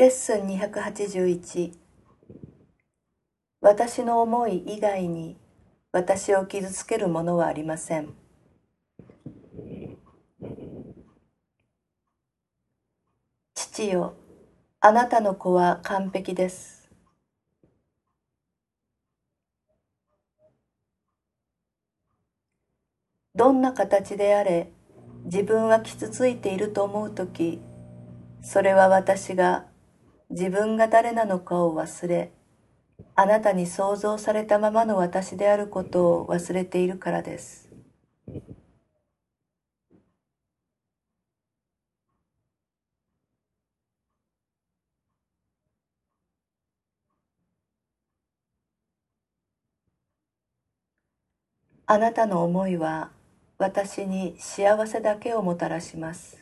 レッスン281私の思い以外に私を傷つけるものはありません。父よ、あなたの子は完璧です。どんな形であれ、自分は傷ついていると思うとき、それは私が自分が誰なのかを忘れ、あなたに想像されたままの私であることを忘れているからです。あなたの思いは私に幸せだけをもたらします。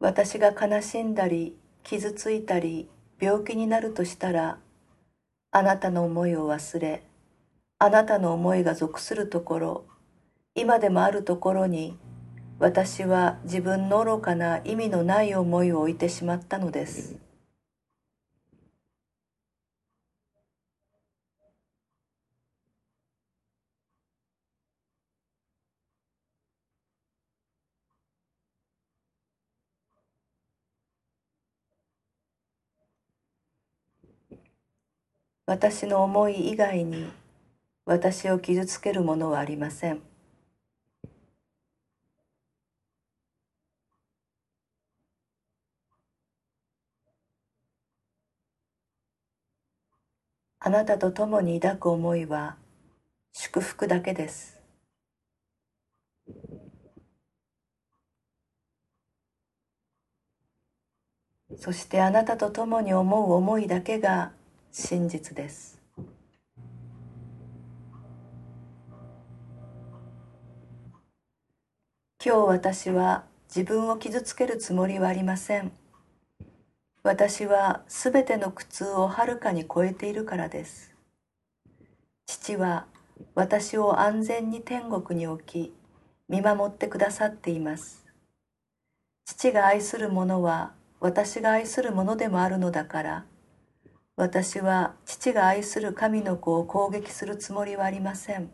私が悲しんだり傷ついたり病気になるとしたらあなたの思いを忘れあなたの思いが属するところ今でもあるところに私は自分の愚かな意味のない思いを置いてしまったのです。私の思い以外に私を傷つけるものはありません。あなたと共に抱く思いは祝福だけです。そしてあなたと共に思う思いだけが真実です。今日私は自分を傷つけるつもりはありません。私はすべての苦痛をはるかに超えているからです。父は私を安全に天国に置き見守ってくださっています。父が愛する者は私が愛する者でもあるのだから私は父が愛する神の子を攻撃するつもりはありません。